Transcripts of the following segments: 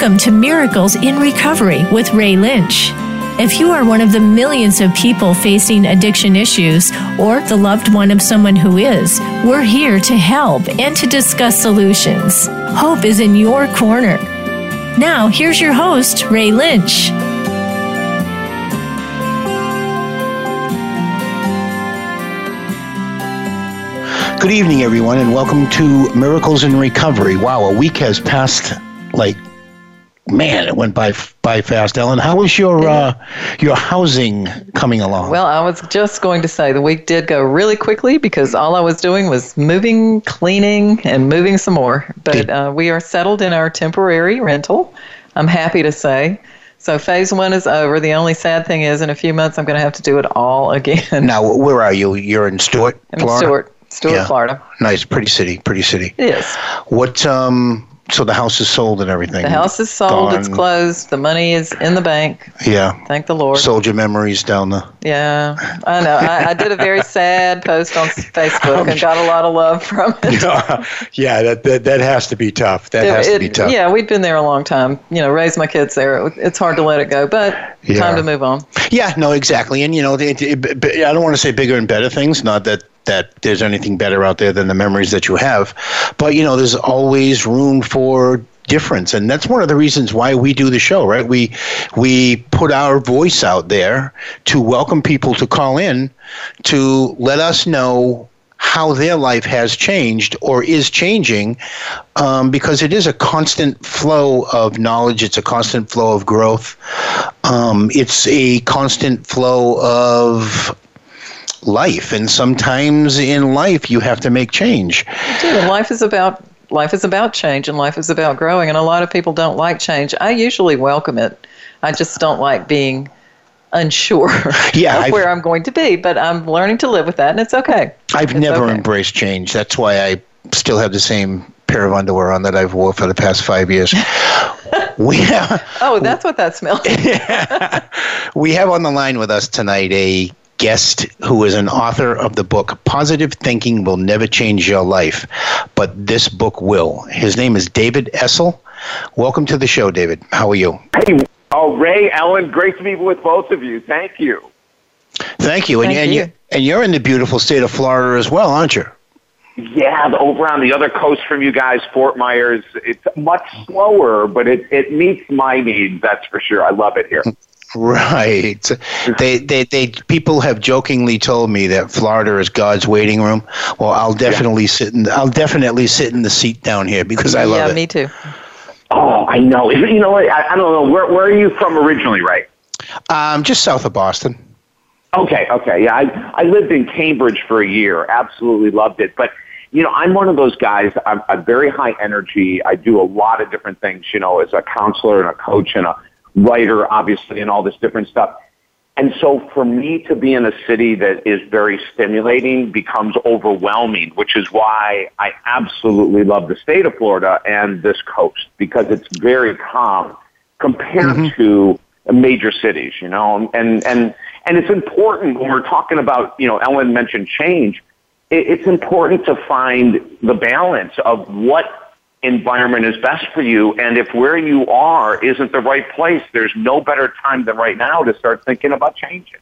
Welcome to Miracles in Recovery with Ray Lynch. If you are one of the millions of people facing addiction issues or the loved one of someone who is, we're here to help and to discuss solutions. Hope is in your corner. Now, here's your host, Ray Lynch. Good evening, everyone, and welcome to Miracles in Recovery. Wow, a week has passed like man, it went by by fast. Ellen, how is your uh, your housing coming along? Well, I was just going to say the week did go really quickly because all I was doing was moving, cleaning, and moving some more. But uh, we are settled in our temporary rental. I'm happy to say. So phase one is over. The only sad thing is, in a few months, I'm going to have to do it all again. Now, where are you? You're in Stuart, Florida. in Florida. Stuart, Stuart, Yeah. Florida. Nice, pretty city, pretty city. Yes. What? Um. So the house is sold and everything. The house is sold. It's Gone. closed. The money is in the bank. Yeah. Thank the Lord. Sold your memories down the. Yeah, I know. I, I did a very sad post on Facebook and got a lot of love from it. yeah, that, that that has to be tough. That has to be tough. Yeah, we'd been there a long time. You know, raised my kids there. It- It's hard to let it go, but Yeah. time to move on. Yeah, no, exactly. And you know, it, it, it- I don't want to say bigger and better things. Not that that there's anything better out there than the memories that you have, but you know, there's always room for difference, and that's one of the reasons why we do the show. Right? We we put our voice out there to welcome people to call in to let us know how their life has changed or is changing um, because it is a constant flow of knowledge it's a constant flow of growth um, it's a constant flow of life and sometimes in life you have to make change and life is about life is about change and life is about growing and a lot of people don't like change. I usually welcome it. I just don't like being unsure Yeah, where I'm going to be, but I'm learning to live with that and it's okay. i've It's never okay. embraced change that's why i still have the same pair of underwear on that i've wore for the past five years we have, Oh, that's what that smells like. we have on the line with us tonight a guest who is an author of the book Positive Thinking Will Never Change Your Life, but this book will. His name is David Essel. Welcome to the show, David. How are you? Hey, oh, Ray, Ellen, great to be with both of you. Thank you. Thank you. And, Thank and you. and you're in the beautiful state of Florida as well, aren't you? Yeah, the- over on the other coast from you guys, Fort Myers, it's much slower, but it, it meets my needs, that's for sure. I love it here. Right. They, they, they, people have jokingly told me that Florida is God's waiting room. Well, I'll definitely sit in. I'll definitely sit in the seat down here because I love yeah, it. Yeah, me too. Oh, I know. You know what? I, I don't know. Where, where are you from originally, right? Um, just south of Boston. Okay, okay. Yeah, I, I lived in Cambridge for a year. Absolutely loved it. But, you know, I'm one of those guys. I'm, I'm very high energy. I do a lot of different things, you know, as a counselor and a coach and a writer, obviously, and all this different stuff. And so for me to be in a city that is very stimulating becomes overwhelming, which is why I absolutely love the state of Florida and this coast because it's very calm compared mm-hmm. to major cities, you know, and, and, and it's important when we're talking about, you know, Ellen mentioned change. It, it's important to find the balance of what environment is best for you. And if where you are isn't the right place, there's no better time than right now to start thinking about changing.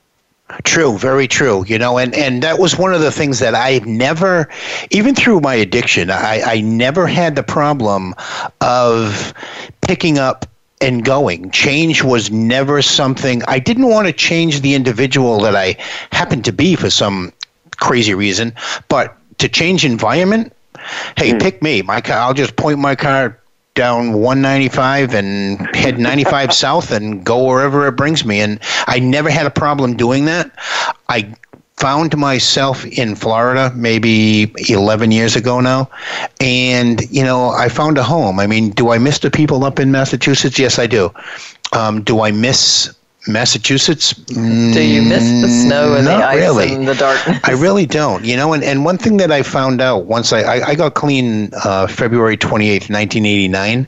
True, very true. You know, and, and that was one of the things that I've never, even through my addiction, I, I never had the problem of picking up and going. Change was never something, I didn't want to change the individual that I happened to be for some crazy reason, but to change environment, hey, pick me. My car, I'll just point my car down 195 and head 95 south and go wherever it brings me. And I never had a problem doing that. I found myself in Florida maybe 11 years ago now. And, you know, I found a home. I mean, do I miss the people up in Massachusetts? Yes, I do. Um, do I miss Massachusetts? Do you miss the snow and the ice really. and the darkness? I really don't. You know, and, and one thing that I found out once I, I, I got clean uh, February 28th, 1989.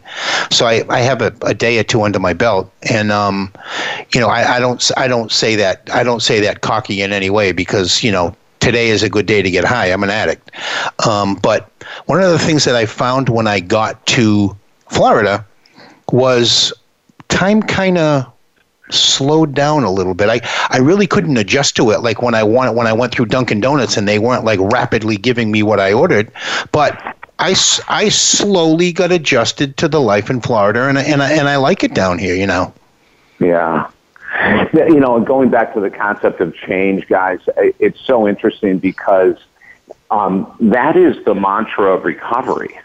So I, I have a, a day or two under my belt. And, um, you know, I, I don't I don't say that I don't say that cocky in any way because, you know, today is a good day to get high. I'm an addict. Um, but one of the things that I found when I got to Florida was time kind of slowed down a little bit. I, I really couldn't adjust to it like when I went when I went through Dunkin' Donuts and they weren't like rapidly giving me what I ordered, but I, I slowly got adjusted to the life in Florida and and I, and I like it down here, you know. Yeah. You know, going back to the concept of change, guys, it's so interesting because um, that is the mantra of recovery.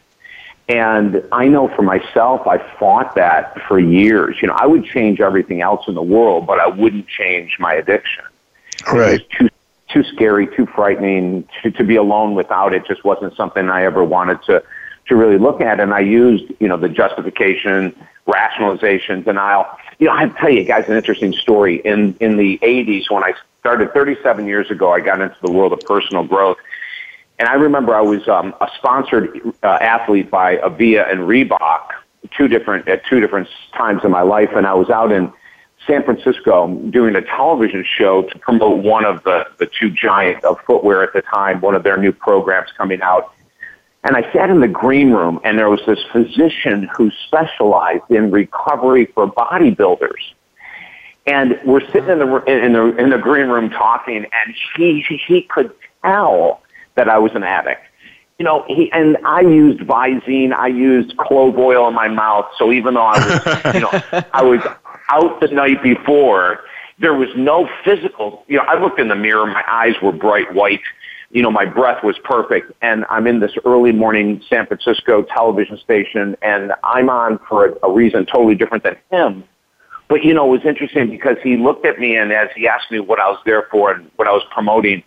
And I know for myself, I fought that for years. You know, I would change everything else in the world, but I wouldn't change my addiction. Right. It was too too scary, too frightening. To, to be alone without it just wasn't something I ever wanted to to really look at. And I used, you know, the justification, rationalization, denial. You know, I tell you guys an interesting story. In in the '80s, when I started 37 years ago, I got into the world of personal growth and I remember I was um, a sponsored uh, athlete by Avia and Reebok, two different at two different times in my life, and I was out in San Francisco doing a television show to promote one of the the two giants of footwear at the time, one of their new programs coming out. And I sat in the green room, and there was this physician who specialized in recovery for bodybuilders. And we're sitting in the in the in the green room talking, and he he could tell that I was an addict. You know, he and I used Visine, I used clove oil in my mouth. So even though I was, you know, I was out the night before, there was no physical. You know, I looked in the mirror, my eyes were bright white. You know, my breath was perfect, and I'm in this early morning San Francisco television station, and I'm on for a, a reason totally different than him. But you know, it was interesting because he looked at me, and as he asked me what I was there for and what I was promoting,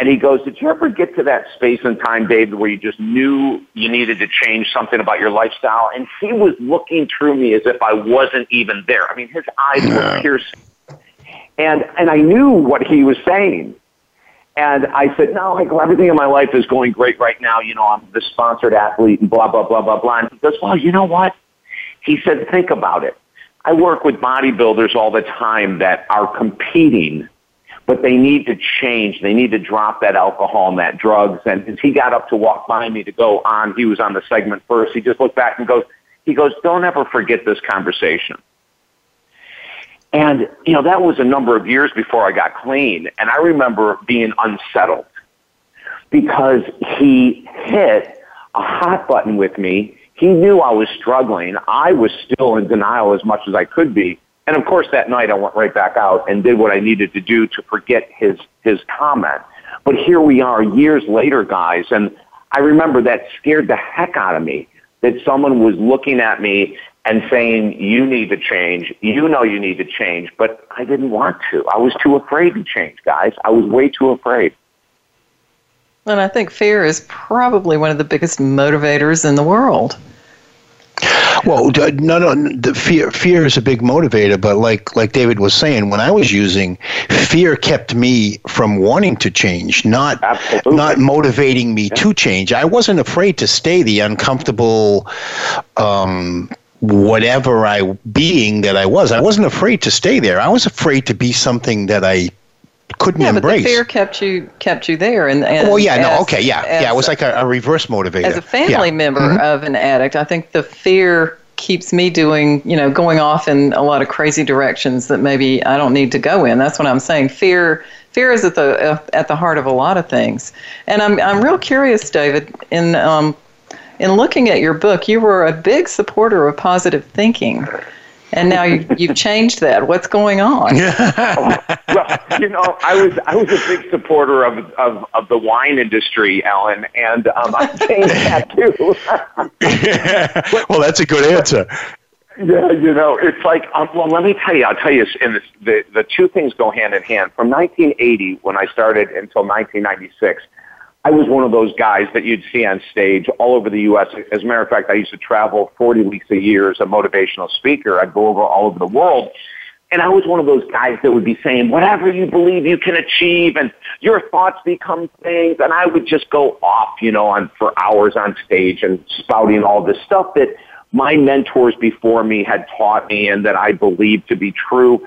and he goes, Did you ever get to that space and time, David, where you just knew you needed to change something about your lifestyle? And he was looking through me as if I wasn't even there. I mean, his eyes were piercing. And, and I knew what he was saying. And I said, no, Michael, everything in my life is going great right now. You know, I'm the sponsored athlete and blah, blah, blah, blah, blah. And he goes, well, you know what? He said, think about it. I work with bodybuilders all the time that are competing but they need to change. They need to drop that alcohol and that drugs. And as he got up to walk by me to go on, he was on the segment first. He just looked back and goes, he goes, don't ever forget this conversation. And, you know, that was a number of years before I got clean. And I remember being unsettled because he hit a hot button with me. He knew I was struggling. I was still in denial as much as I could be. And of course, that night I went right back out and did what I needed to do to forget his his comment. But here we are, years later, guys, and I remember that scared the heck out of me. That someone was looking at me and saying, "You need to change. You know you need to change." But I didn't want to. I was too afraid to change, guys. I was way too afraid. And I think fear is probably one of the biggest motivators in the world. Well, no, no, the fear fear is a big motivator, but like like David was saying, when I was using, fear kept me from wanting to change, not Absolutely. not motivating me yeah. to change. I wasn't afraid to stay the uncomfortable. Um, whatever I being that I was, I wasn't afraid to stay there. I was afraid to be something that I couldn't yeah, embrace. but the fear kept you kept you there, and, and well, yeah, as, no, okay, yeah, yeah, it was like a, a reverse motivator. As a family yeah. member mm-hmm. of an addict, I think the fear keeps me doing, you know, going off in a lot of crazy directions that maybe I don't need to go in. That's what I'm saying. Fear, fear is at the uh, at the heart of a lot of things. And I'm I'm real curious, David, in um, in looking at your book, you were a big supporter of positive thinking and now you, you've changed that. What's going on? well, you know, I was I was a big supporter of of, of the wine industry, Alan, and um, I changed that too. well, that's a good answer. Yeah, you know, it's like um, well, let me tell you. I'll tell you, in this, the the two things go hand in hand. From 1980, when I started, until 1996 I was one of those guys that you'd see on stage all over the U.S. As a matter of fact, I used to travel 40 weeks a year as a motivational speaker. I'd go over all over the world. And I was one of those guys that would be saying, whatever you believe you can achieve and your thoughts become things. And I would just go off, you know, on for hours on stage and spouting all this stuff that my mentors before me had taught me and that I believed to be true.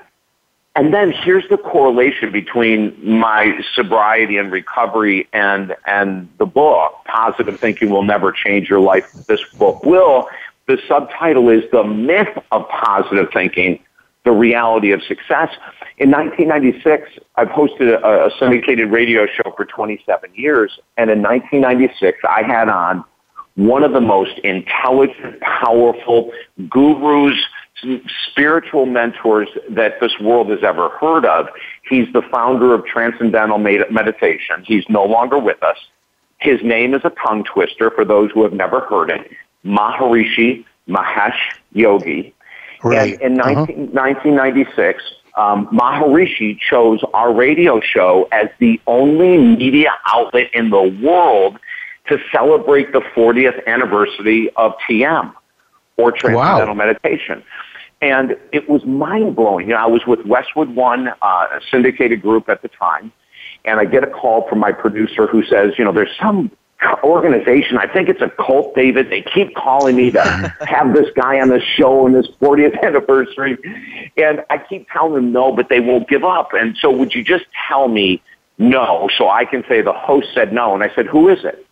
And then here's the correlation between my sobriety and recovery and, and the book, Positive Thinking Will Never Change Your Life. This book will. The subtitle is The Myth of Positive Thinking, The Reality of Success. In 1996, I've hosted a, a syndicated radio show for 27 years, and in 1996, I had on one of the most intelligent, powerful gurus, spiritual mentors that this world has ever heard of. He's the founder of Transcendental Meditation. He's no longer with us. His name is a tongue twister for those who have never heard it. Maharishi Mahesh Yogi. Right. And in uh-huh. 19, 1996, um, Maharishi chose our radio show as the only media outlet in the world to celebrate the 40th anniversary of TM or Transcendental wow. Meditation. And it was mind blowing. You know, I was with Westwood One, uh, a syndicated group at the time, and I get a call from my producer who says, you know, there's some organization. I think it's a cult, David. They keep calling me to have this guy on the show on this 40th anniversary. And I keep telling them no, but they won't give up. And so would you just tell me no so I can say the host said no? And I said, who is it?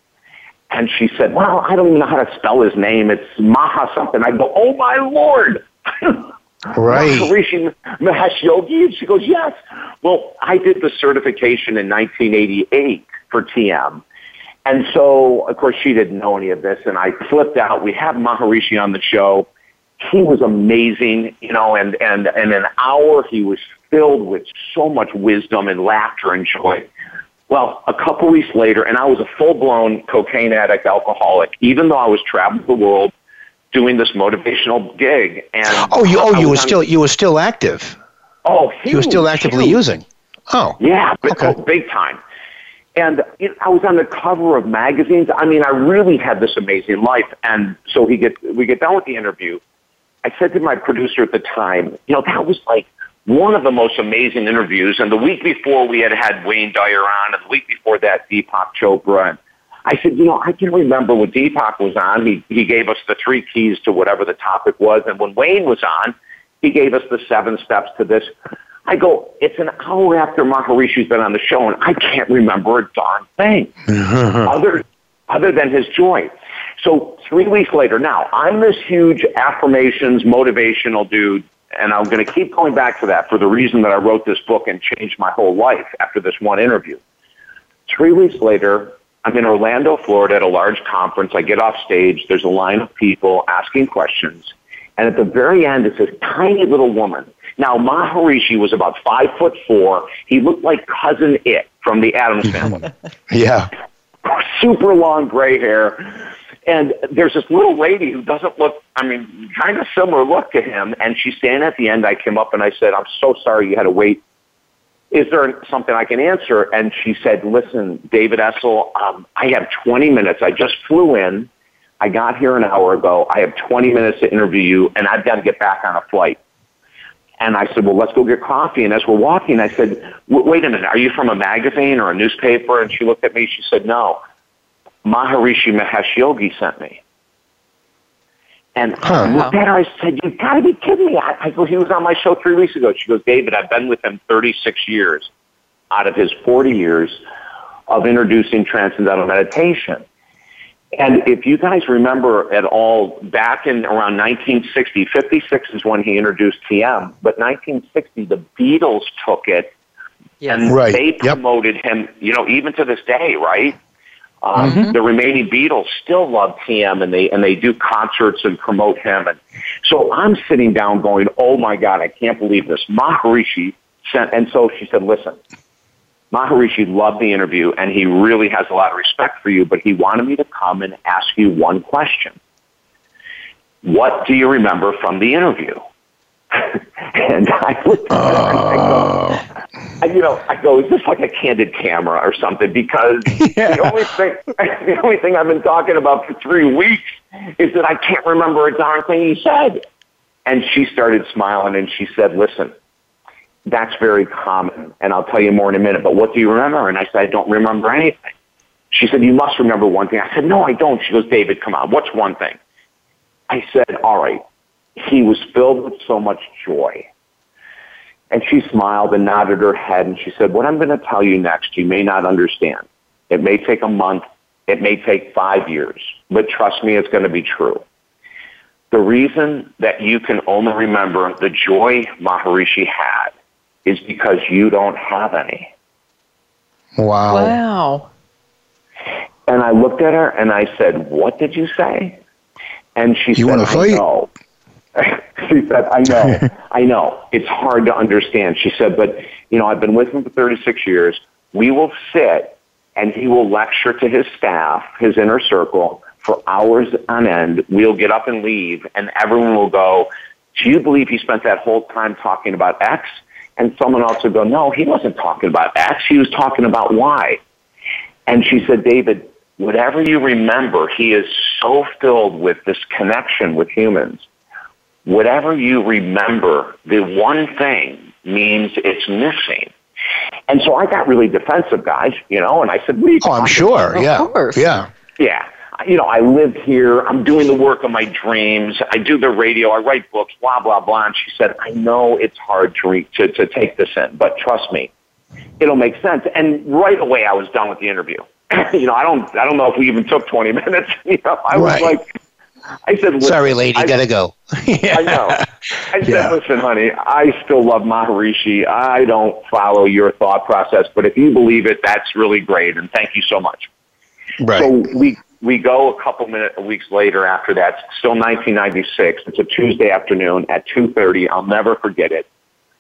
And she said, well, I don't even know how to spell his name. It's Maha something. I go, oh my Lord. Right. Maharishi Mahesh Yogi? And she goes, yes. Well, I did the certification in 1988 for TM. And so, of course, she didn't know any of this, and I flipped out. We had Maharishi on the show. He was amazing, you know, and, and, and an hour he was filled with so much wisdom and laughter and joy. Well, a couple weeks later, and I was a full-blown cocaine addict, alcoholic, even though I was traveling the world doing this motivational gig. And oh, you oh you were still you were still active. Oh, huge, you were still actively huge. using. Oh, yeah, okay. oh, big time. And you know, I was on the cover of magazines. I mean, I really had this amazing life. And so he get we get done with the interview. I said to my producer at the time, you know, that was like one of the most amazing interviews. And the week before, we had had Wayne Dyer on, and the week before that, Deepak Chopra. And I said, you know, I can remember when Deepak was on, he, he gave us the three keys to whatever the topic was. And when Wayne was on, he gave us the seven steps to this. I go, it's an hour after Maharishi's been on the show, and I can't remember a darn thing mm-hmm. other, other than his joy. So three weeks later, now I'm this huge affirmations, motivational dude, and I'm going to keep going back to that for the reason that I wrote this book and changed my whole life after this one interview. Three weeks later, I'm in Orlando, Florida at a large conference. I get off stage. There's a line of people asking questions. And at the very end, it's this tiny little woman. Now, Maharishi was about five foot four. He looked like cousin It from the Addams family. yeah. Super long gray hair. And there's this little lady who doesn't look, I mean, kind of similar look to him. And she's standing at the end. I came up and I said, I'm so sorry you had to wait is there something I can answer? And she said, listen, David Essel, um, I have 20 minutes. I just flew in. I got here an hour ago. I have 20 minutes to interview you, and I've got to get back on a flight. And I said, well, let's go get coffee. And as we're walking, I said, wait a minute, are you from a magazine or a newspaper? And she looked at me. She said, no. Maharishi Mahesh Yogi sent me. And huh. I looked at her. I said, "You've got to be kidding me!" I, I go, "He was on my show three weeks ago." She goes, "David, I've been with him 36 years out of his 40 years of introducing transcendental meditation." And if you guys remember at all, back in around 1960, 56 is when he introduced TM, but 1960, the Beatles took it yes. and right. they promoted yep. him, you know, even to this day, right? Um, mm-hmm. The remaining Beatles still love TM, and they and they do concerts and promote him. And so I'm sitting down, going, "Oh my God, I can't believe this." Maharishi sent, and so she said, "Listen, Maharishi loved the interview, and he really has a lot of respect for you, but he wanted me to come and ask you one question. What do you remember from the interview?" and I looked at her and I go, you know, I go, is this like a candid camera or something? Because yeah. the only thing, the only thing I've been talking about for three weeks is that I can't remember a darn thing he said. And she started smiling and she said, listen, that's very common. And I'll tell you more in a minute, but what do you remember? And I said, I don't remember anything. She said, you must remember one thing. I said, no, I don't. She goes, David, come on. What's one thing? I said, all right. He was filled with so much joy. And she smiled and nodded her head and she said, what I'm going to tell you next, you may not understand. It may take a month. It may take five years, but trust me, it's going to be true. The reason that you can only remember the joy Maharishi had is because you don't have any. Wow. Wow. And I looked at her and I said, What did you say? And she You said, wanna fight? I know. she said, I know. I know. It's hard to understand. She said, But, you know, I've been with him for 36 years. We will sit and he will lecture to his staff, his inner circle, for hours on end. We'll get up and leave, and everyone will go, Do you believe he spent that whole time talking about X? And someone else would go, No, he wasn't talking about X. He was talking about Y. And she said, David, whatever you remember, he is so filled with this connection with humans. Whatever you remember, the one thing means it's missing. And so I got really defensive, guys, you know, and I said, what are you Oh, I'm sure. Of yeah. course. Yeah. yeah. You know, I live here. I'm doing the work of my dreams. I do the radio. I write books, blah, blah, blah. And she said, I know it's hard to, re- to, to take this in, but trust me, it'll make sense. And right away, I was done with the interview. you know, I don't, I don't know if we even took 20 minutes. You know, I was Right. like, I said, listen, Sorry, lady, I, gotta go. I know. I said, Yeah. listen, honey, I still love Maharishi. I don't follow your thought process, but if you believe it, that's really great. And thank you so much. Right. So we we go a couple minutes weeks later after that, still 1996. It's a Tuesday afternoon at 2:30. I'll never forget it.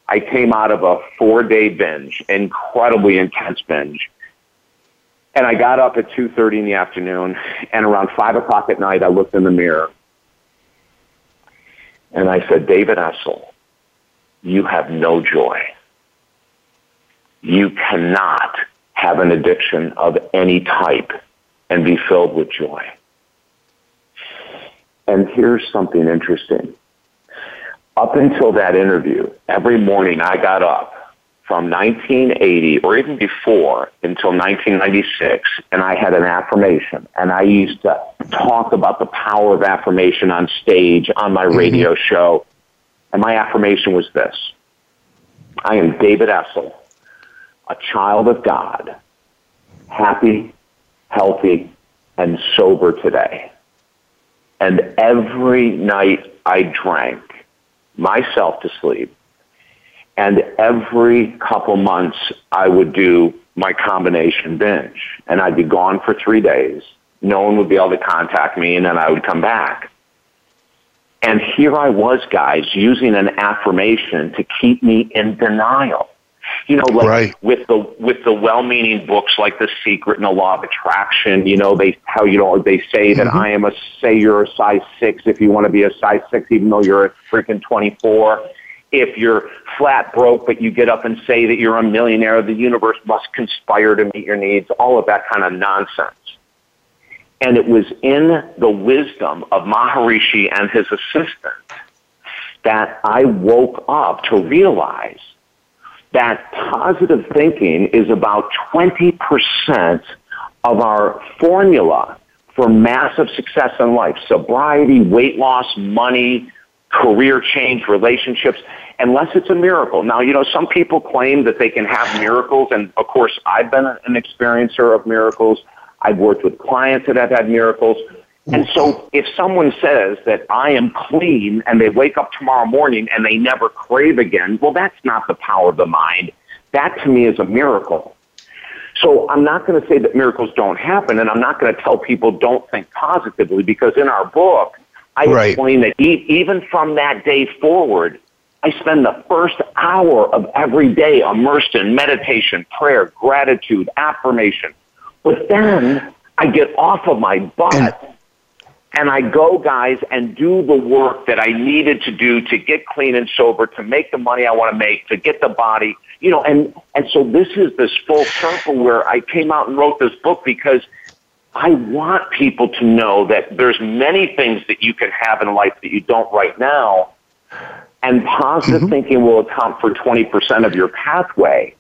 I came out of a four-day binge, incredibly intense binge, and I got up at 2:30 in the afternoon. And around five o'clock at night, I looked in the mirror and I said, "David Essel, you have no joy. You cannot have an addiction of any type." and be filled with joy. And here's something interesting. Up until that interview, every morning I got up from 1980 or even before until 1996 and I had an affirmation and I used to talk about the power of affirmation on stage on my mm-hmm. radio show. And my affirmation was this. I am David Essel, a child of God, happy, healthy, and sober today. And every night I drank myself to sleep. And every couple months I would do my combination binge. And I'd be gone for three days. No one would be able to contact me, and then I would come back. And here I was, guys, using an affirmation to keep me in denial. You know, like Right. with the with the well-meaning books like The Secret and the Law of Attraction. You know, they how you know they say that mm-hmm. I am a say you're a size six if you want to be a size six, even though you're a freaking twenty-four. If you're flat broke, but you get up and say that you're a millionaire, the universe must conspire to meet your needs. All of that kind of nonsense. And it was in the wisdom of Maharishi and his assistant that I woke up to realize that positive thinking is about 20% of our formula for massive success in life. Sobriety, weight loss, money, career change, relationships, unless it's a miracle. Now, you know, some people claim that they can have miracles, and of course, I've been an experiencer of miracles. I've worked with clients that have had miracles. And so if someone says that I am clean and they wake up tomorrow morning and they never crave again, well, that's not the power of the mind. That to me is a miracle. So I'm not going to say that miracles don't happen, and I'm not going to tell people don't think positively because in our book, I Right. explain that e- even from that day forward, I spend the first hour of every day immersed in meditation, prayer, gratitude, affirmation. But then I get off of my butt And- and I go, guys, and do the work that I needed to do to get clean and sober, to make the money I want to make, to get the body, you know, and, and so this is this full circle where I came out and wrote this book because I want people to know that there's many things that you can have in life that you don't right now, and positive mm-hmm. thinking will account for 20% of your pathway.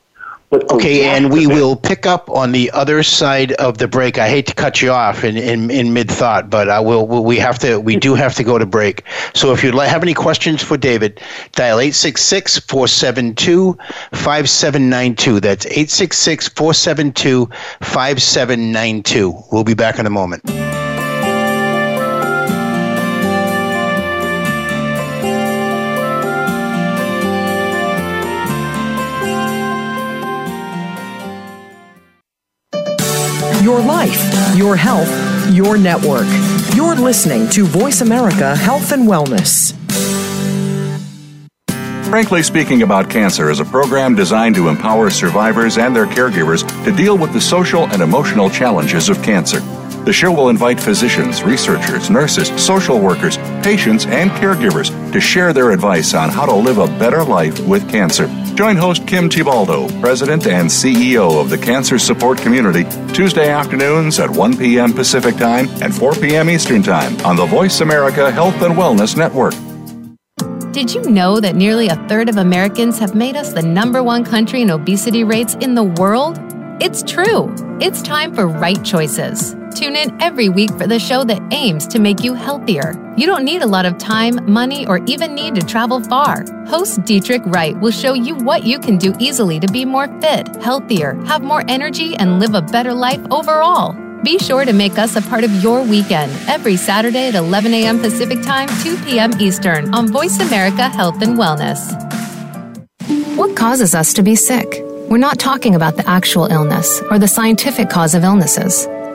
But Okay, and we will pick up on the other side of the break. I hate to cut you off in, in, in mid thought, but I will. We have to. We do have to go to break. So if you like have any questions for David, dial 866-472-5792. That's 866-472-5792. We'll be back in a moment. Your life, your health, your network. You're listening to Voice America Health and Wellness. Frankly Speaking About Cancer is a program designed to empower survivors and their caregivers to deal with the social and emotional challenges of cancer. The show will invite physicians, researchers, nurses, social workers, patients, and caregivers to share their advice on how to live a better life with cancer. Join host Kim Thiboldeaux, President and CEO of the Cancer Support Community, Tuesday afternoons at 1 p.m. Pacific Time and 4 p.m. Eastern Time on the Voice America Health and Wellness Network. Did you know that nearly a third of Americans have made us the number one country in obesity rates in the world? It's true. It's time for right choices. Tune in every week for the show that aims to make you healthier. You don't need a lot of time, money, or even need to travel far. Host Dietrich Wright will show you what you can do easily to be more fit, healthier, have more energy, and live a better life overall. Be sure to make us a part of your weekend every Saturday at 11 a.m. Pacific Time, 2 p.m. Eastern on Voice America Health and Wellness. What causes us to be sick? We're not talking about the actual illness or the scientific cause of illnesses.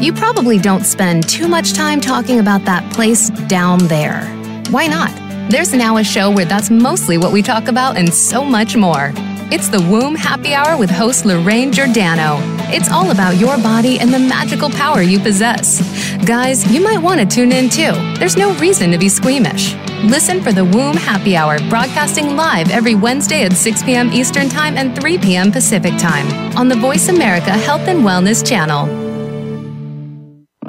You probably don't spend too much time talking about that place down there. Why not? There's now a show where that's mostly what we talk about and so much more. It's the Womb Happy Hour with host Lorraine Giordano. It's all about your body and the magical power you possess. Guys, you might want to tune in too. There's no reason to be squeamish. Listen for the Womb Happy Hour broadcasting live every Wednesday at 6 p.m. Eastern Time and 3 p.m. Pacific Time on the Voice America Health and Wellness channel.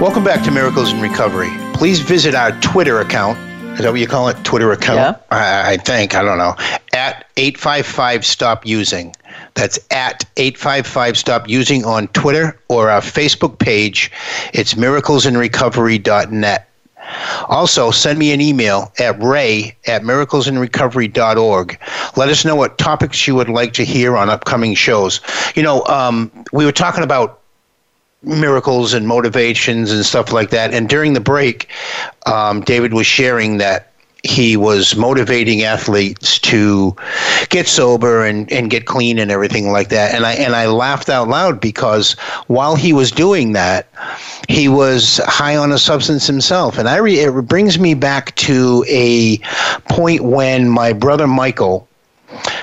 Welcome back to Miracles in Recovery. Please visit our Twitter account. Is that what you call it? Twitter account? Yeah. I, I think. I don't know. At 855 Stop Using. That's at 855 Stop Using on Twitter or our Facebook page. It's miraclesinrecovery.net. Also, send me an email at ray at miraclesinrecovery.org. Let us know what topics you would like to hear on upcoming shows. You know, um, we were talking about miracles and motivations and stuff like that. And during the break, um, David was sharing that he was motivating athletes to get sober and, and get clean and everything like that. And I and I laughed out loud because while he was doing that, he was high on a substance himself. And I re, it brings me back to a point when my brother Michael,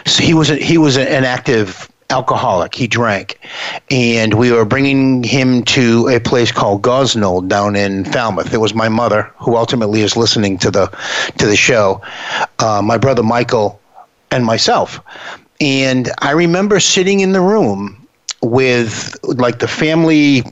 so he was a, he was an active alcoholic. He drank, and we were bringing him to a place called Gosnold down in Falmouth. It was my mother who ultimately is listening to the to the show. Uh, my brother Michael and myself, and I remember sitting in the room with like the family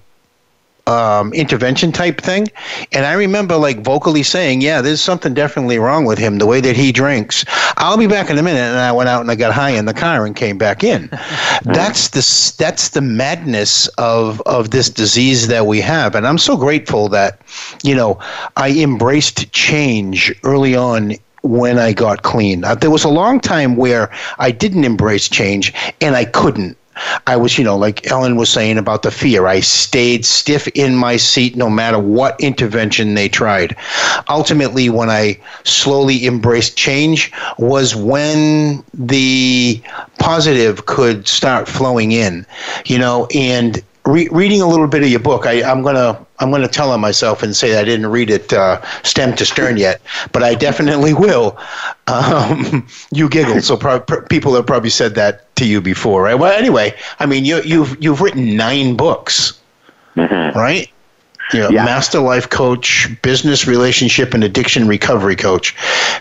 um, intervention type thing. And I remember like vocally saying, yeah, there's something definitely wrong with him, the way that he drinks. I'll be back in a minute. And I went out and I got high in the car and came back in. that's the, that's the madness of, of this disease that we have. And I'm so grateful that, you know, I embraced change early on when I got clean. Uh, there was a long time where I didn't embrace change and I couldn't. I was, you know, like Ellen was saying about the fear. I stayed stiff in my seat no matter what intervention they tried. Ultimately, when I slowly embraced change, was when the positive could start flowing in, you know, and re- reading a little bit of your book, I, am gonna I'm gonna tell on myself and say I didn't read it uh, stem to stern yet, but I definitely will. Um, you giggle, so pro- people have probably said that to you before, right? Well, anyway, I mean, you, you've you've written nine books, mm-hmm. right? you know, yeah. master life coach, business relationship and addiction recovery coach.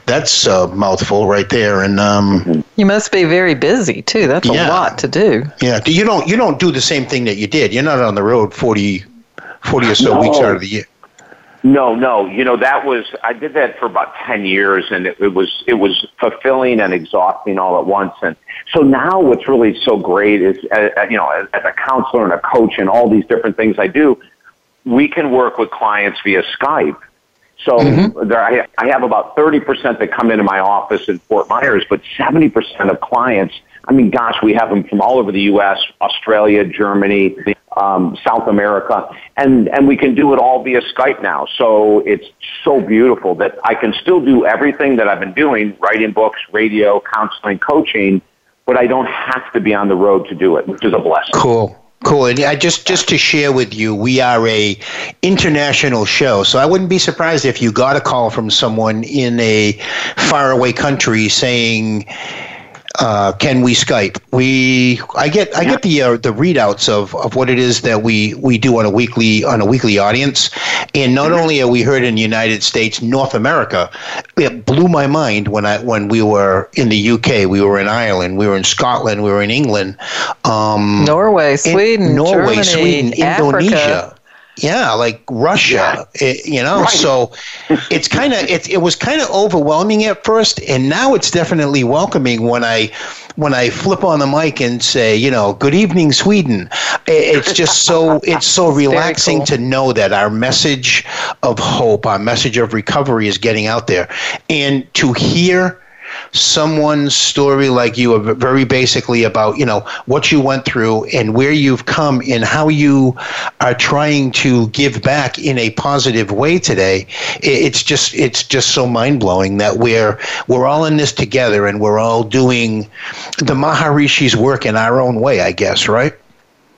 That's a mouthful right there. And um, you must be very busy too. That's yeah. a lot to do. Yeah. You don't you don't do the same thing that you did. You're not on the road 40, 40 or so no. weeks out of the year. No, no. You know that was I did that for about ten years, and it, it was it was fulfilling and exhausting all at once. And so now, what's really so great is, uh, uh you know, as, as a counselor and a coach and all these different things I do, we can work with clients via Skype. So mm-hmm. there, I, I have about 30% that come into my office in Fort Myers, but 70% of clients, I mean, gosh, we have them from all over the U.S., Australia, Germany, um, South America, and, and we can do it all via Skype now. So it's so beautiful that I can still do everything that I've been doing, writing books, radio, counseling, coaching, but I don't have to be on the road to do it, which is a blessing. Cool. Cool. And I just just to share with you, we are a international show, so I wouldn't be surprised if you got a call from someone in a faraway country saying, uh, can we Skype? We I get I get the uh, the readouts of, of what it is that we, we do on a weekly on a weekly audience, and not mm-hmm. only are we heard in the United States, North America, it blew my mind when I when we were in the UK, we were in Ireland, we were in Scotland, we were in England, um, Norway, Sweden, Norway, Germany, Sweden, Africa. Indonesia yeah like russia yeah. it, you know right. so it's kind of it, it was kind of overwhelming at first and now it's definitely welcoming when i when i flip on the mic and say you know good evening sweden it's just so it's so relaxing cool. to know that our message of hope our message of recovery is getting out there and to hear someone's story like you, are very basically about you know what you went through and where you've come and how you are trying to give back in a positive way today. It's just it's just so mind blowing that we're we're all in this together and we're all doing the Maharishi's work in our own way, I guess, right?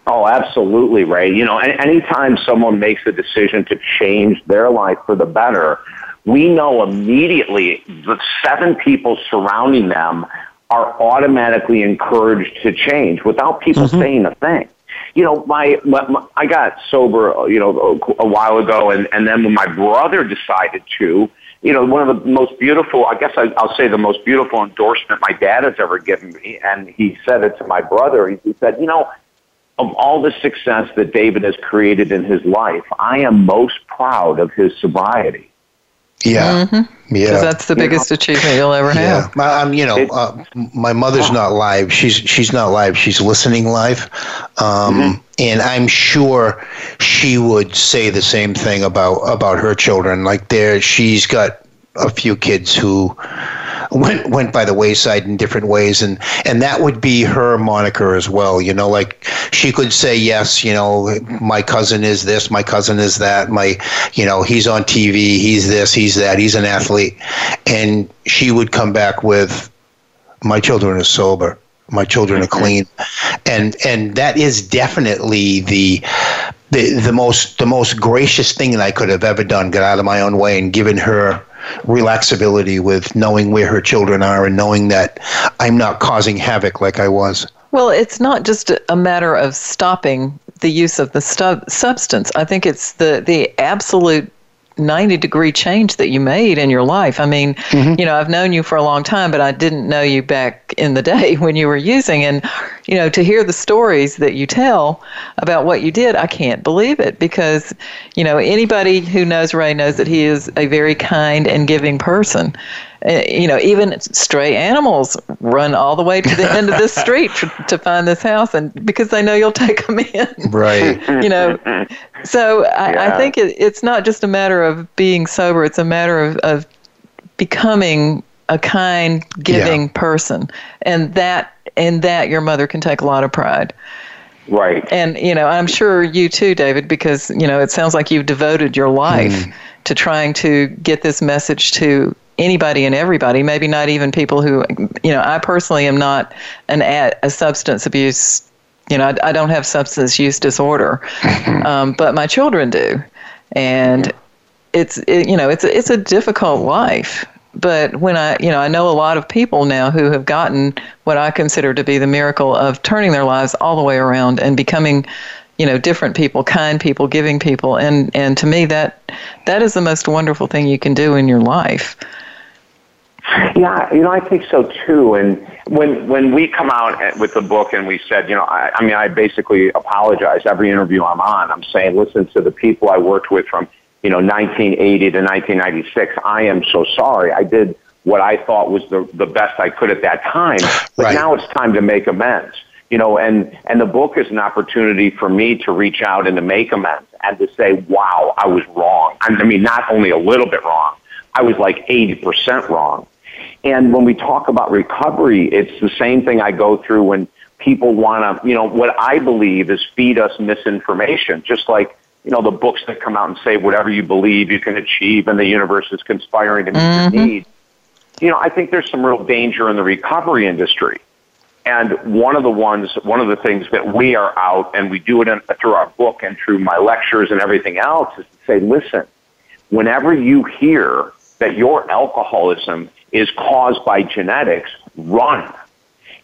Oh, absolutely, Ray. You know, anytime someone makes a decision to change their life for the better, we know immediately the seven people surrounding them are automatically encouraged to change without people mm-hmm. saying a thing. You know, my, my, my, I got sober, you know, a, a while ago, and and then when my brother decided to, you know, one of the most beautiful, I guess I, I'll say the most beautiful endorsement my dad has ever given me, and he said it to my brother. He, he said, you know, of all the success that David has created in his life, I am most proud of his sobriety. Yeah, mm-hmm. yeah. Because that's the biggest achievement you'll ever yeah. have. Um, you know, uh, my mother's not live. She's she's not live. She's listening live, um, mm-hmm. and I'm sure she would say the same thing about about her children. Like there, she's got a few kids who went went by the wayside in different ways and and that would be her moniker as well you know like she could say yes you know my cousin is this my cousin is that my you know he's on TV he's this he's that he's an athlete. And she would come back with my children are sober my children are clean. And and that is definitely the the the most the most gracious thing that I could have ever done got out of my own way and given her relaxability with knowing where her children are and knowing that I'm not causing havoc like I was. Well, it's not just a matter of stopping the use of the stu- substance. I think it's the the absolute 90 degree change that you made in your life. I mean, mm-hmm. you know, I've known you for a long time, but I didn't know you back in the day when you were using. And, you know, to hear the stories that you tell about what you did, I can't believe it because, you know, anybody who knows Ray knows that he is a very kind and giving person. Uh, you know, even stray animals run all the way to the end of this street to, to find this house, and because they know you'll take them in. Right. you know, so I, yeah. I think it, it's not just a matter of being sober; it's a matter of, of becoming a kind, giving Yeah. person, and that in that your mother can take a lot of pride. Right. And you know, I'm sure you too, David, because you know it sounds like you've devoted your life Mm. to trying to get this message to anybody and everybody. Maybe not even people who, you know, I personally am not an ad, a substance abuse. You know, I, I don't have substance use disorder, um, but my children do, and it's it, you know it's a, it's a difficult life. But when I you know I know a lot of people now who have gotten what I consider to be the miracle of turning their lives all the way around and becoming you know different people, kind people, giving people, and and to me that that is the most wonderful thing you can do in your life. Yeah, you know, I think so too. And when when we come out with the book and we said, you know, I, I mean, I basically apologize every interview I'm on. I'm saying, listen to the people I worked with from you know 1980 to 1996. I am so sorry. I did what I thought was the the best I could at that time, but Right. now it's time to make amends. You know, and and the book is an opportunity for me to reach out and to make amends and to say, wow, I was wrong. I mean, not only a little bit wrong, I was like 80% wrong. And when we talk about recovery, it's the same thing I go through when people want to, you know, what I believe is feed us misinformation, just like, you know, the books that come out and say whatever you believe you can achieve and the universe is conspiring to meet your mm-hmm. needs. You know, I think there's some real danger in the recovery industry. And one of the ones, one of the things that we are out and we do it in, through our book and through my lectures and everything else is to say, listen, whenever you hear that your alcoholism is caused by genetics, run.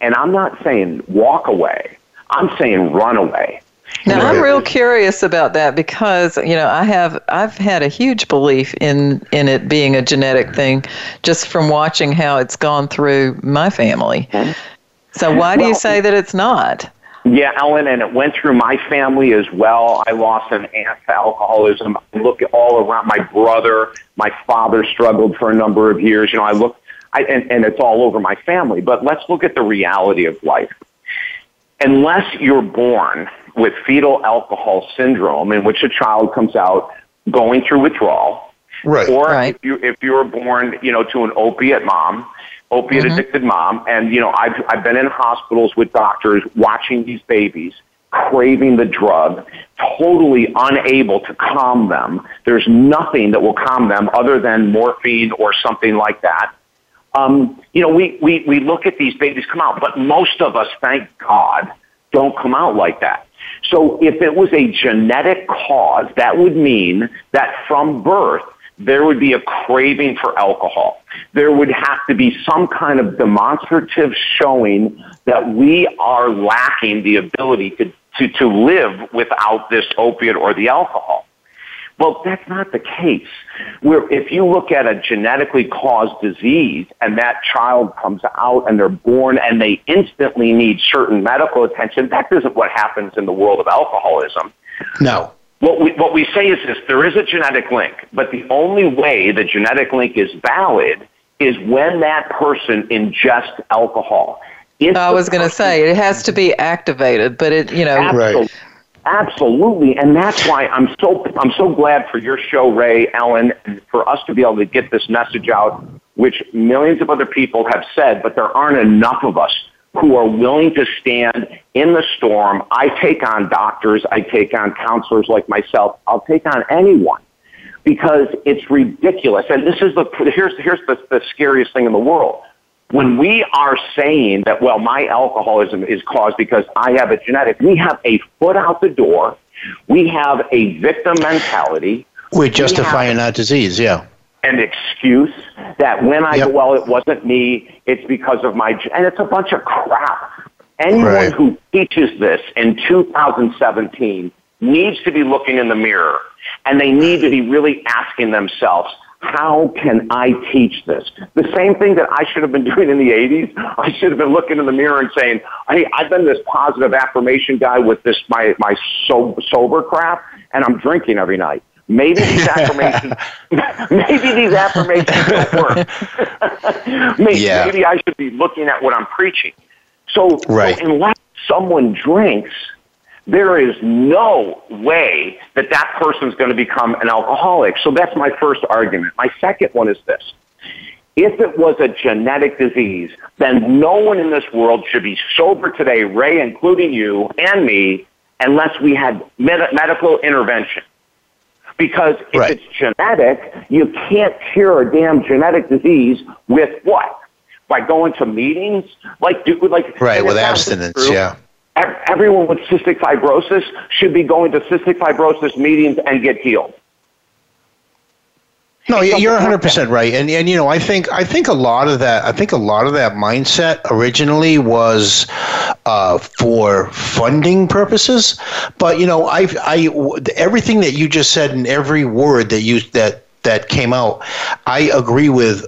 And I'm not saying walk away. I'm saying run away. Now I'm real curious about that because you know I have I've had a huge belief in in it being a genetic thing, just from watching how it's gone through my family. So why do you say that it's not? Yeah, Ellen, and it went through my family as well. I lost an aunt to alcoholism. I look all around my brother. My father struggled for a number of years. You know, I look, I, and, and it's all over my family. But let's look at the reality of life. Unless you're born with fetal alcohol syndrome, in which a child comes out going through withdrawal, Right. or Right. if you if you were born, you know, to an opiate mom, opiate mm-hmm. addicted mom, and you know, I've I've been in hospitals with doctors watching these babies craving the drug, totally unable to calm them. There's nothing that will calm them other than morphine or something like that. Um, you know, we, we, we look at these babies come out, but most of us, thank God, don't come out like that. So if it was a genetic cause, that would mean that from birth, there would be a craving for alcohol. There would have to be some kind of demonstrative showing that we are lacking the ability to, to, to live without this opiate or the alcohol. Well, that's not the case. Where if you look at a genetically caused disease and that child comes out and they're born and they instantly need certain medical attention, that isn't what happens in the world of alcoholism. No. What we, what we say is this, there is a genetic link, but the only way the genetic link is valid is when that person ingests alcohol. If I was going to say it has to be activated, but it you know Right. Absol- Absolutely, and that's why I'm so I'm so glad for your show, Ray, Ellen, for us to be able to get this message out, which millions of other people have said, but there aren't enough of us who are willing to stand in the storm. I take on doctors, I take on counselors like myself, I'll take on anyone because it's ridiculous. And this is the here's here's the, the scariest thing in the world. When we are saying that, well, my alcoholism is caused because I have a genetic, we have a foot out the door. We have a victim mentality. We're We justifying our disease, yeah. an excuse that when I Yep. go, well, it wasn't me, it's because of my, and it's a bunch of crap. Anyone Right. who teaches this in 2017 needs to be looking in the mirror and they need to be really asking themselves, how can I teach this? The same thing that I should have been doing in the 80s. I should have been looking in the mirror and saying, hey, I've been this positive affirmation guy with this, my, my so, sober crap, and I'm drinking every night. Maybe these affirmations, maybe these affirmations don't work. maybe, Yeah. maybe I should be looking at what I'm preaching. So, Right. so unless someone drinks, there is no way that that person is going to become an alcoholic. So that's my first argument. My second one is this. if it was a genetic disease, then no one in this world should be sober today, Ray, including you and me, unless we had med- medical intervention. Because if right. it's genetic, you can't cure a damn genetic disease with what? By going to meetings? Like, do, like right, with abstinence, true, yeah. Everyone with cystic fibrosis should be going to cystic fibrosis meetings and get healed. No, you're 100 percent right, and and you know I think I think a lot of that I think a lot of that mindset originally was uh, for funding purposes, but you know I I everything that you just said and every word that you that that came out, I agree with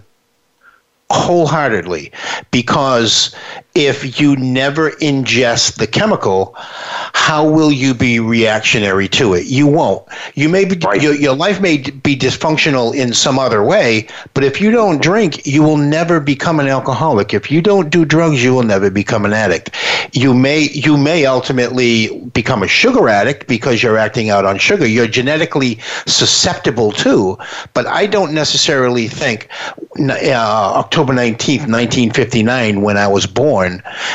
wholeheartedly. Because if you never ingest the chemical, how will you be reactionary to it? You won't. You may be, right. your, your life may be dysfunctional in some other way, but if you don't drink, you will never become an alcoholic. If you don't do drugs, you will never become an addict. You may you may ultimately become a sugar addict because you're acting out on sugar. You're genetically susceptible to, but I don't necessarily think uh, October 19th, 1959, when I was born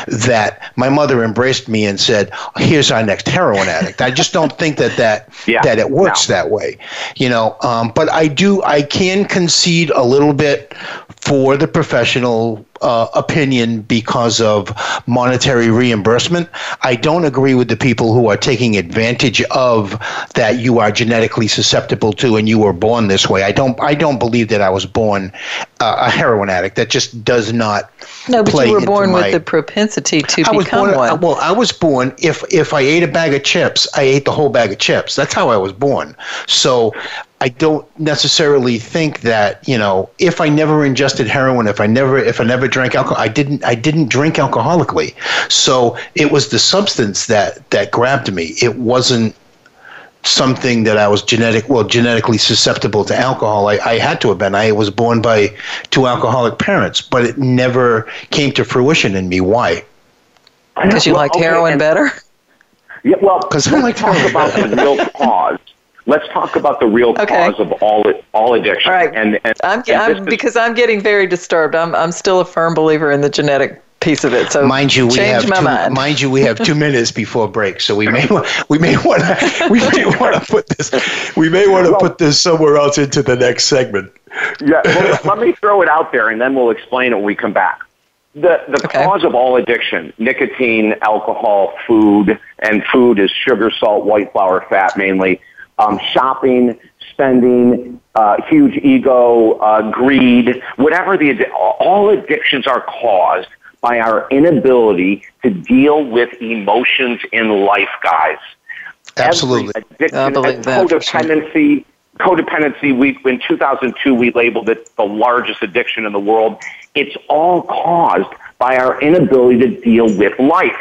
that my mother embraced me and said, "Here's our next heroin addict." I just don't think that that yeah, that it works no. that way, you know. Um, but I do, I can concede a little bit for the professional uh, opinion because of monetary reimbursement. I don't agree with the people who are taking advantage of that you are genetically susceptible to and you were born this way. I don't. I don't believe that I was born uh, a heroin addict. That just does not. No, but you were born my, with the propensity to I become born, one. Well, I was born. If if I ate a bag of chips, I ate the whole bag of chips. That's how I was born. So I don't necessarily think that you know if I never ingested heroin, if I never if I never drank alcohol, I didn't I didn't drink alcoholically. So it was the substance that that grabbed me. It wasn't something that I was genetic well genetically susceptible to alcohol. I, I had to have been. I was born by two alcoholic parents, but it never came to fruition in me. Why? Because you well, liked okay, heroin better. Yeah, well, because I like talk about the real cause let's talk about the real okay. cause of all all addiction. All right. And, and, I'm, and I'm because I'm getting very disturbed. I'm I'm still a firm believer in the genetic piece of it. So mind you, we have two, mind. mind. you, we have two minutes before break, so we may we may want to we may want to put this we may want to well, put this somewhere else into the next segment. Yeah, well, let me throw it out there, and then we'll explain it when we come back. The the okay. cause of all addiction: nicotine, alcohol, food, and food is sugar, salt, white flour, fat mainly um, shopping, spending, uh, huge ego, uh, greed, whatever the all addictions are caused by our inability to deal with emotions in life, guys. Absolutely. Every addiction, codependency. Codependency, we, in 2002, we labeled it the largest addiction in the world. It's all caused by our inability to deal with life.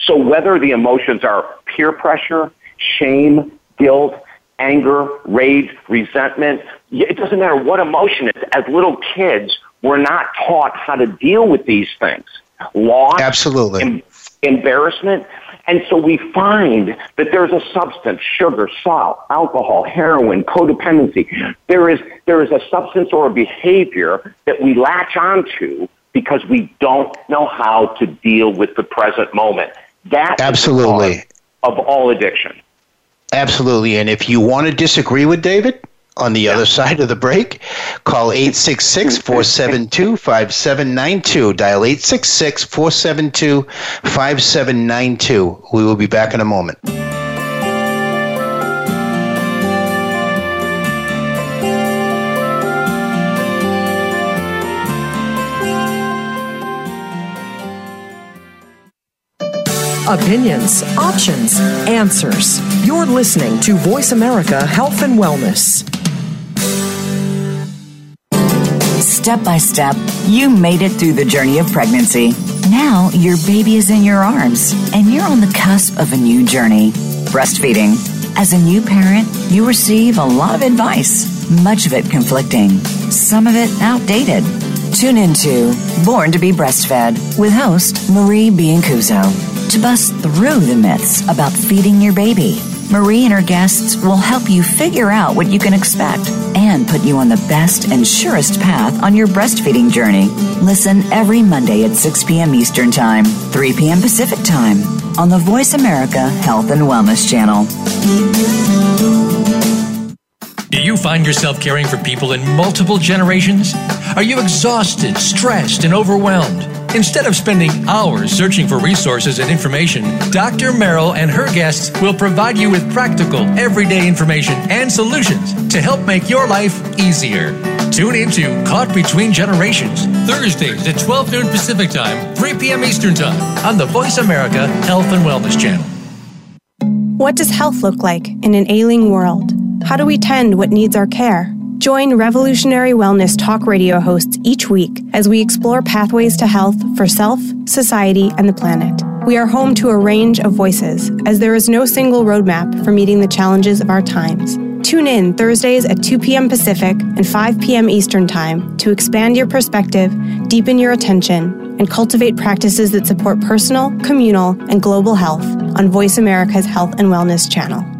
So whether the emotions are peer pressure, shame, guilt, anger, rage, resentment. It doesn't matter what emotion it is. As little kids, we're not taught how to deal with these things. Loss, absolutely, em- embarrassment, and so we find that there's a substance, sugar, salt, alcohol, heroin, codependency. There is there is a substance or a behavior that we latch onto because we don't know how to deal with the present moment. That absolutely of all addiction. Absolutely. And if you want to disagree with David on the yeah. other side of the break, call 866 472 5792. Dial 866 472 5792. We will be back in a moment. Opinions, options, answers. You're listening to Voice America Health and Wellness. Step by step, you made it through the journey of pregnancy. Now your baby is in your arms, and you're on the cusp of a new journey breastfeeding. As a new parent, you receive a lot of advice, much of it conflicting, some of it outdated. Tune into Born to be Breastfed with host Marie Biancuzzo to bust through the myths about feeding your baby. Marie and her guests will help you figure out what you can expect and put you on the best and surest path on your breastfeeding journey. Listen every Monday at 6 p.m. Eastern Time, 3 p.m. Pacific Time on the Voice America Health and Wellness Channel. Do you find yourself caring for people in multiple generations? Are you exhausted, stressed, and overwhelmed? Instead of spending hours searching for resources and information, Dr. Merrill and her guests will provide you with practical, everyday information and solutions to help make your life easier. Tune into Caught Between Generations, Thursdays at 12 noon Pacific Time, 3 p.m. Eastern Time on the Voice America Health and Wellness Channel. What does health look like in an ailing world? How do we tend what needs our care? Join Revolutionary Wellness Talk Radio hosts each week as we explore pathways to health for self, society, and the planet. We are home to a range of voices, as there is no single roadmap for meeting the challenges of our times. Tune in Thursdays at 2 p.m. Pacific and 5 p.m. Eastern Time to expand your perspective, deepen your attention, and cultivate practices that support personal, communal, and global health on Voice America's Health and Wellness channel.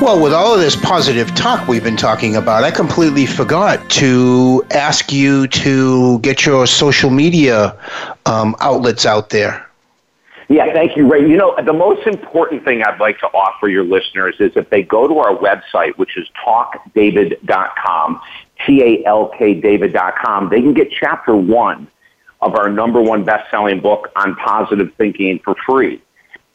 Well, with all of this positive talk we've been talking about, I completely forgot to ask you to get your social media um, outlets out there. Yeah, thank you, Ray. You know, the most important thing I'd like to offer your listeners is if they go to our website, which is talkdavid.com, T-A-L-K David.com, they can get chapter one of our number one best-selling book on positive thinking for free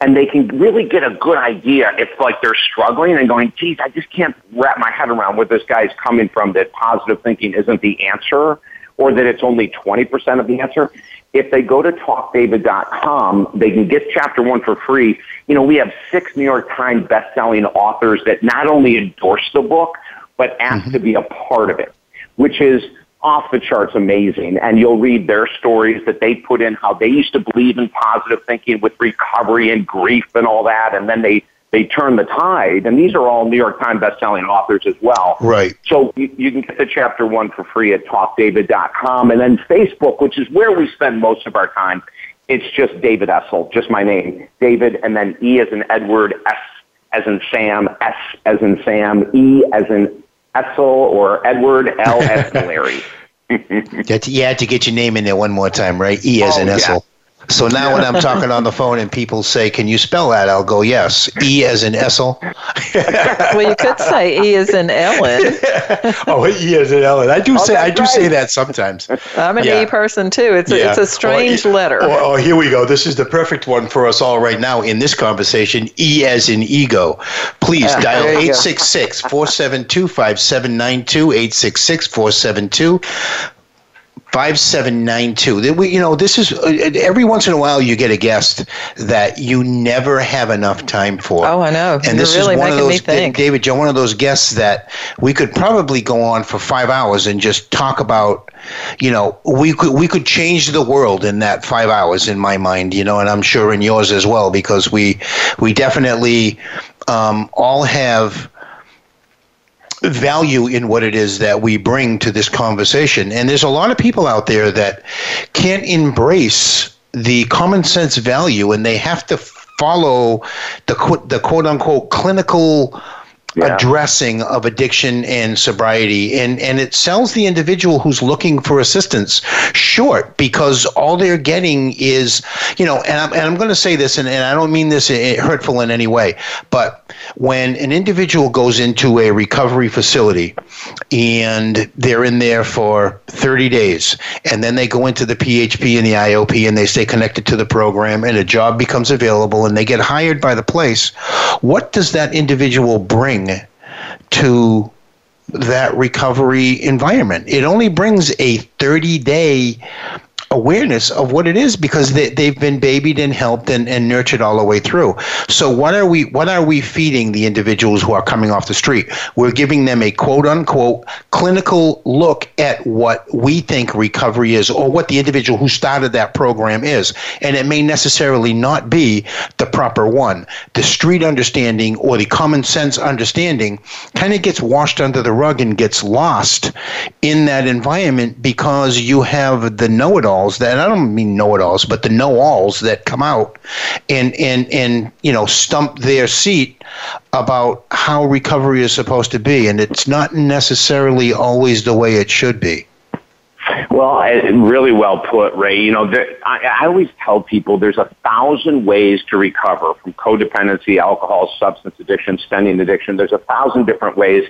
and they can really get a good idea if like they're struggling and going, geez, I just can't wrap my head around where this guy's coming from that positive thinking isn't the answer or that it's only 20% of the answer. If they go to talkdavid.com, they can get chapter one for free. You know, we have six New York Times best-selling authors that not only endorse the book, but ask mm-hmm. to be a part of it, which is off the charts amazing. And you'll read their stories that they put in how they used to believe in positive thinking with recovery and grief and all that. And then they, they turn the tide. And these are all New York Times bestselling authors as well. Right. So you, you can get the chapter one for free at talkdavid.com. And then Facebook, which is where we spend most of our time. It's just David Essel, just my name. David and then E as in Edward, S as in Sam, S as in Sam, E as in Essel or Edward L. Escalary. you had to get your name in there one more time, right? E as oh, in Essel. Yeah. So now when I'm talking on the phone and people say, "Can you spell that?" I'll go, "Yes." E as in Essel. well, you could say E as in Ellen. oh, E as in Ellen. I do oh, say I do right. say that sometimes. I'm an yeah. E person too. It's a, it's a strange oh, letter. Oh, oh, here we go. This is the perfect one for us all right now in this conversation. E as in ego. Please uh, dial 866 472 5792 866 472 5792. We, you know, this is uh, every once in a while you get a guest that you never have enough time for. Oh, I know. And You're this really is one of those, David, you're one of those guests that we could probably go on for five hours and just talk about, you know, we could, we could change the world in that five hours in my mind, you know, and I'm sure in yours as well, because we, we definitely um, all have value in what it is that we bring to this conversation. And there's a lot of people out there that can't embrace the common sense value and they have to follow the the quote unquote clinical yeah. addressing of addiction and sobriety and and it sells the individual who's looking for assistance short because all they're getting is you know and I'm, and I'm going to say this and, and I don't mean this eh, hurtful in any way but when an individual goes into a recovery facility and they're in there for 30 days and then they go into the PHP and the IOP and they stay connected to the program and a job becomes available and they get hired by the place what does that individual bring to that recovery environment. It only brings a 30 day awareness of what it is because they, they've been babied and helped and, and nurtured all the way through. So what are we what are we feeding the individuals who are coming off the street? We're giving them a quote unquote clinical look at what we think recovery is or what the individual who started that program is. And it may necessarily not be the proper one. The street understanding or the common sense understanding kind of gets washed under the rug and gets lost in that environment because you have the know-it-all know-it-alls that I don't mean know-it-alls, but the know-alls that come out and and and you know stump their seat about how recovery is supposed to be, and it's not necessarily always the way it should be. Well, really well put, Ray. You know, there, I, I always tell people there's a thousand ways to recover from codependency, alcohol, substance addiction, spending addiction. There's a thousand different ways.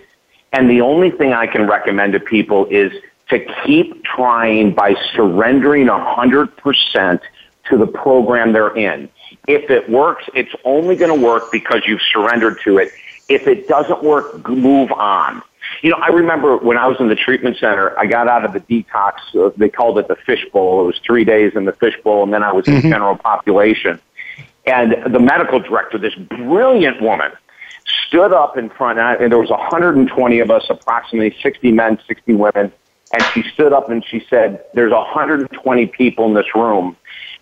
And the only thing I can recommend to people is to keep trying by surrendering 100% to the program they're in. If it works, it's only going to work because you've surrendered to it. If it doesn't work, move on. You know, I remember when I was in the treatment center, I got out of the detox. Uh, they called it the fishbowl. It was three days in the fishbowl, and then I was in mm-hmm. general population. And the medical director, this brilliant woman, stood up in front, and there was 120 of us, approximately 60 men, 60 women and she stood up and she said, There's 120 people in this room.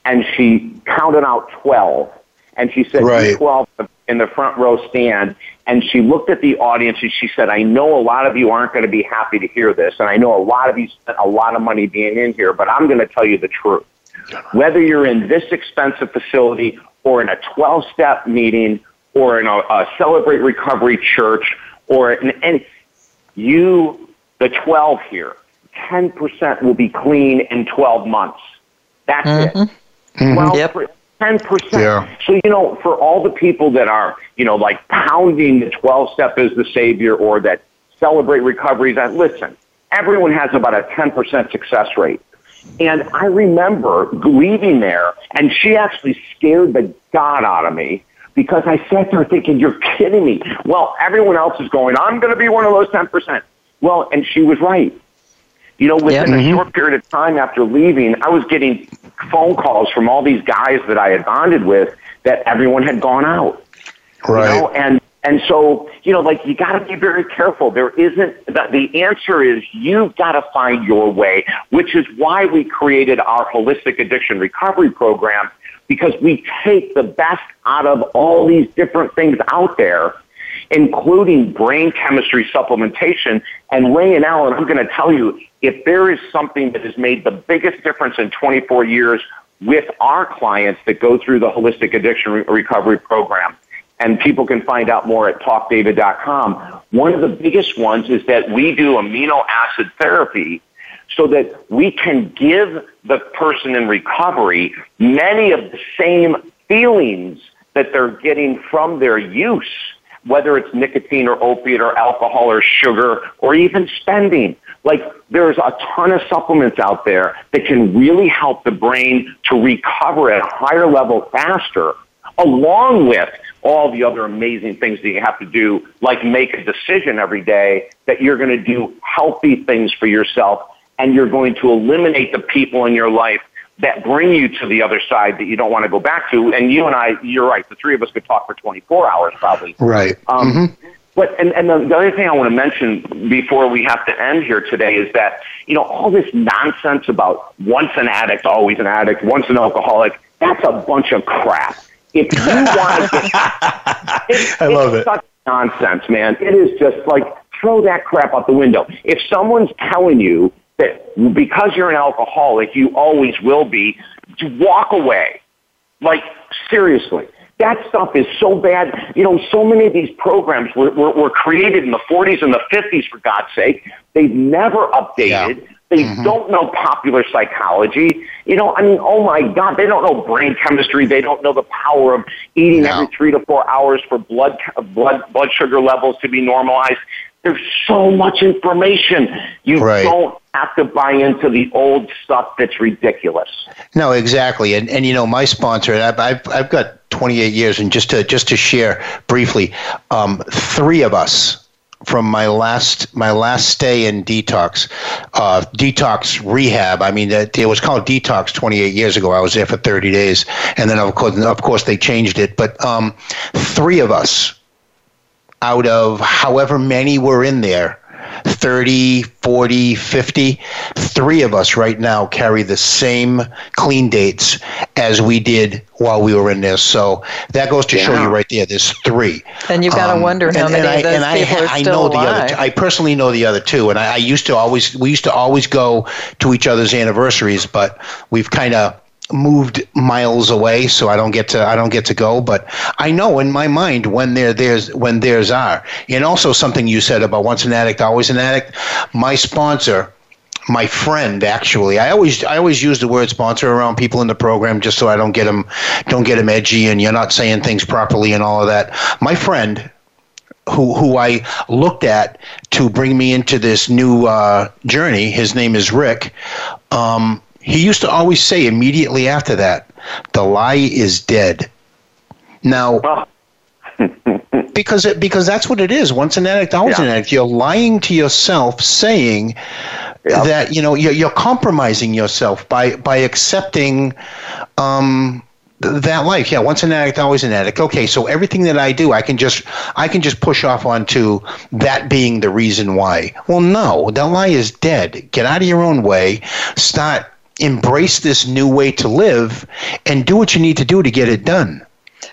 And she counted out 12. And she said, right. 12 in the front row stand. And she looked at the audience and she said, I know a lot of you aren't going to be happy to hear this. And I know a lot of you spent a lot of money being in here, but I'm going to tell you the truth. Whether you're in this expensive facility or in a 12 step meeting or in a, a Celebrate Recovery church or in any, you, the 12 here, 10% will be clean in 12 months. That's mm-hmm. it. Mm-hmm. 12 yep. 10%. Yeah. So, you know, for all the people that are, you know, like pounding the 12 step as the savior or that celebrate recoveries, that listen, everyone has about a 10% success rate. And I remember leaving there, and she actually scared the God out of me because I sat there thinking, you're kidding me. Well, everyone else is going, I'm going to be one of those 10%. Well, and she was right. You know, within yeah, mm-hmm. a short period of time after leaving, I was getting phone calls from all these guys that I had bonded with that everyone had gone out. Right. You know, and and so, you know, like you got to be very careful. There isn't the, the answer is you've got to find your way, which is why we created our holistic addiction recovery program because we take the best out of all these different things out there including brain chemistry supplementation. And Ray and Ellen, I'm going to tell you, if there is something that has made the biggest difference in 24 years with our clients that go through the holistic addiction re- recovery program, and people can find out more at talkdavid.com. One of the biggest ones is that we do amino acid therapy so that we can give the person in recovery many of the same feelings that they're getting from their use whether it's nicotine or opiate or alcohol or sugar or even spending. Like there's a ton of supplements out there that can really help the brain to recover at a higher level faster, along with all the other amazing things that you have to do, like make a decision every day that you're going to do healthy things for yourself and you're going to eliminate the people in your life that bring you to the other side that you don't want to go back to. And you and I, you're right. The three of us could talk for 24 hours probably. Right. Um, mm-hmm. But and, and the, the other thing I want to mention before we have to end here today is that you know all this nonsense about once an addict, always an addict, once an alcoholic. That's a bunch of crap. If you want to, get, I love it. Such nonsense, man. It is just like throw that crap out the window. If someone's telling you that because you're an alcoholic, you always will be, to walk away. Like, seriously. That stuff is so bad. You know, so many of these programs were, were, were created in the 40s and the 50s, for God's sake. They've never updated. Yeah. They mm-hmm. don't know popular psychology. You know, I mean, oh my God, they don't know brain chemistry. They don't know the power of eating no. every three to four hours for blood blood blood sugar levels to be normalized. There's so much information. You right. don't have to buy into the old stuff that's ridiculous. No, exactly. And and you know, my sponsor, I've I've, I've got 28 years, and just to just to share briefly, um, three of us from my last my last stay in detox, uh, detox rehab. I mean, it, it was called detox 28 years ago. I was there for 30 days, and then of course, of course, they changed it. But um, three of us out of however many were in there 30, 40, 50. Three of us right now carry the same clean dates as we did while we were in this. So that goes to yeah. show you right there. There's three. And you've got to um, wonder how and, many and of those I, people I, are I still know alive. The other two. I personally know the other two, and I, I used to always we used to always go to each other's anniversaries, but we've kind of moved miles away so I don't get to I don't get to go but I know in my mind when there there's when there's are. And also something you said about once an addict always an addict. My sponsor my friend actually I always I always use the word sponsor around people in the program just so I don't get them don't get them edgy and you're not saying things properly and all of that. My friend who who I looked at to bring me into this new uh, journey his name is Rick um, he used to always say immediately after that, the lie is dead. Now, because it, because that's what it is. Once an addict, always yeah. an addict. You're lying to yourself, saying yep. that you know you're, you're, compromising yourself by by accepting um, that life. Yeah, once an addict, always an addict. Okay, so everything that I do, I can just I can just push off onto that being the reason why. Well, no, that lie is dead. Get out of your own way. Start embrace this new way to live and do what you need to do to get it done.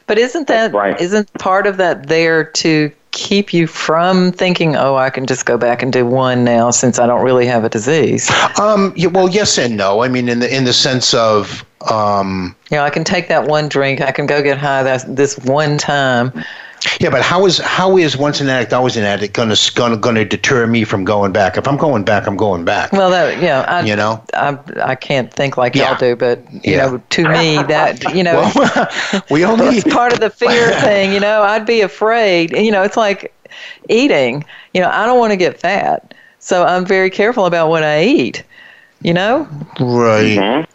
But isn't that right. isn't part of that there to keep you from thinking, oh, I can just go back and do one now since I don't really have a disease? Um, yeah, well, yes and no. I mean, in the in the sense of, um, you know, I can take that one drink, I can go get high that this one time, yeah, but how is how is once an addict always an addict going to going to going to deter me from going back? If I'm going back, I'm going back. Well, that yeah, I, you know, I I can't think like yeah. y'all do, but you yeah. know, to me that you know, well, we only it's part of the fear thing. You know, I'd be afraid. You know, it's like eating. You know, I don't want to get fat, so I'm very careful about what I eat. You know, right. Mm-hmm.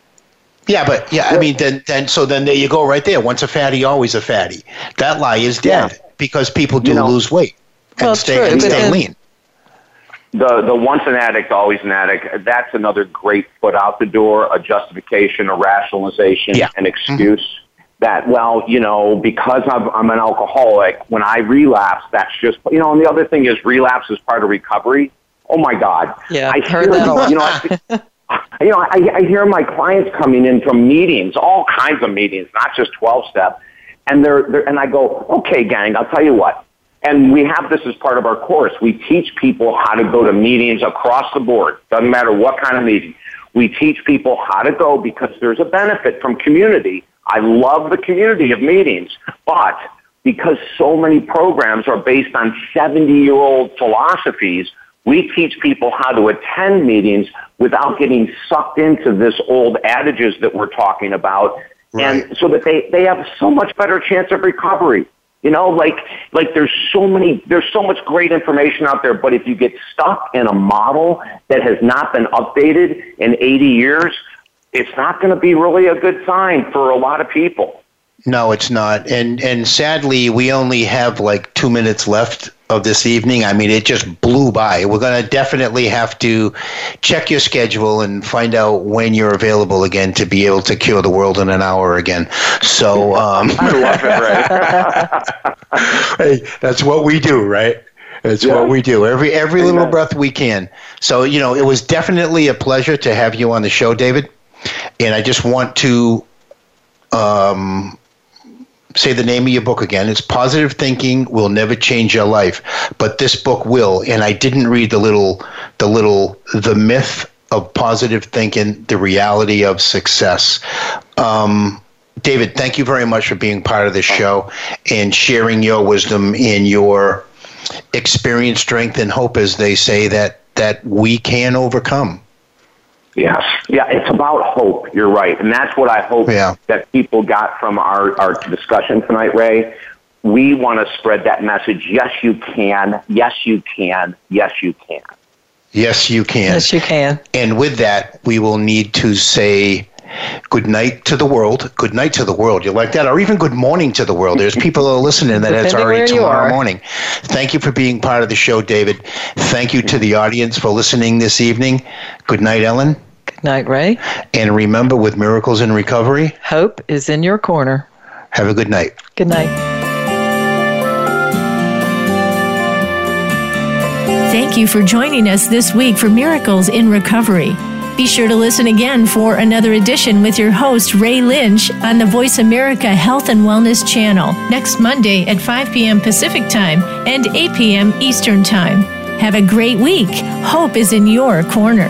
Yeah, but yeah, I mean, then then so then there you go, right there. Once a fatty, always a fatty. That lie is dead yeah. because people do you know, lose weight and well, stay true, and stay lean. The the once an addict, always an addict. That's another great foot out the door, a justification, a rationalization, yeah. an mm-hmm. excuse. Mm-hmm. That well, you know, because I'm, I'm an alcoholic, when I relapse, that's just you know. And the other thing is, relapse is part of recovery. Oh my God! Yeah, I heard that. You know, I, you know, I, I hear my clients coming in from meetings, all kinds of meetings, not just 12 step. And they're, they're, and I go, okay, gang, I'll tell you what. And we have this as part of our course. We teach people how to go to meetings across the board. Doesn't matter what kind of meeting. We teach people how to go because there's a benefit from community. I love the community of meetings, but because so many programs are based on 70 year old philosophies, we teach people how to attend meetings without getting sucked into this old adages that we're talking about. Right. And so that they, they have so much better chance of recovery. You know, like like there's so many there's so much great information out there, but if you get stuck in a model that has not been updated in 80 years, it's not going to be really a good sign for a lot of people. No, it's not. And and sadly, we only have like 2 minutes left of this evening. I mean, it just blew by. We're going to definitely have to check your schedule and find out when you're available again to be able to cure the world in an hour again. So, um, I love it, right? hey, that's what we do, right? It's yeah. what we do. Every every Amen. little breath we can. So, you know, it was definitely a pleasure to have you on the show, David. And I just want to um, say the name of your book again. It's Positive Thinking Will Never Change Your Life, but this book will. And I didn't read the little, the little, the myth of positive thinking, the reality of success. Um, David, thank you very much for being part of this show and sharing your wisdom and your experience, strength, and hope, as they say that that we can overcome. Yes. Yeah, it's about hope. You're right. And that's what I hope yeah. that people got from our, our discussion tonight, Ray. We want to spread that message. Yes, you can. Yes, you can. Yes, you can. Yes, you can. Yes, you can. And with that, we will need to say good night to the world. Good night to the world. You like that? Or even good morning to the world. There's people who are listening that it's already tomorrow morning. Thank you for being part of the show, David. Thank you to the audience for listening this evening. Good night, Ellen. Good night, Ray. And remember, with Miracles in Recovery, hope is in your corner. Have a good night. Good night. Thank you for joining us this week for Miracles in Recovery. Be sure to listen again for another edition with your host, Ray Lynch, on the Voice America Health and Wellness channel next Monday at 5 p.m. Pacific Time and 8 p.m. Eastern Time. Have a great week. Hope is in your corner.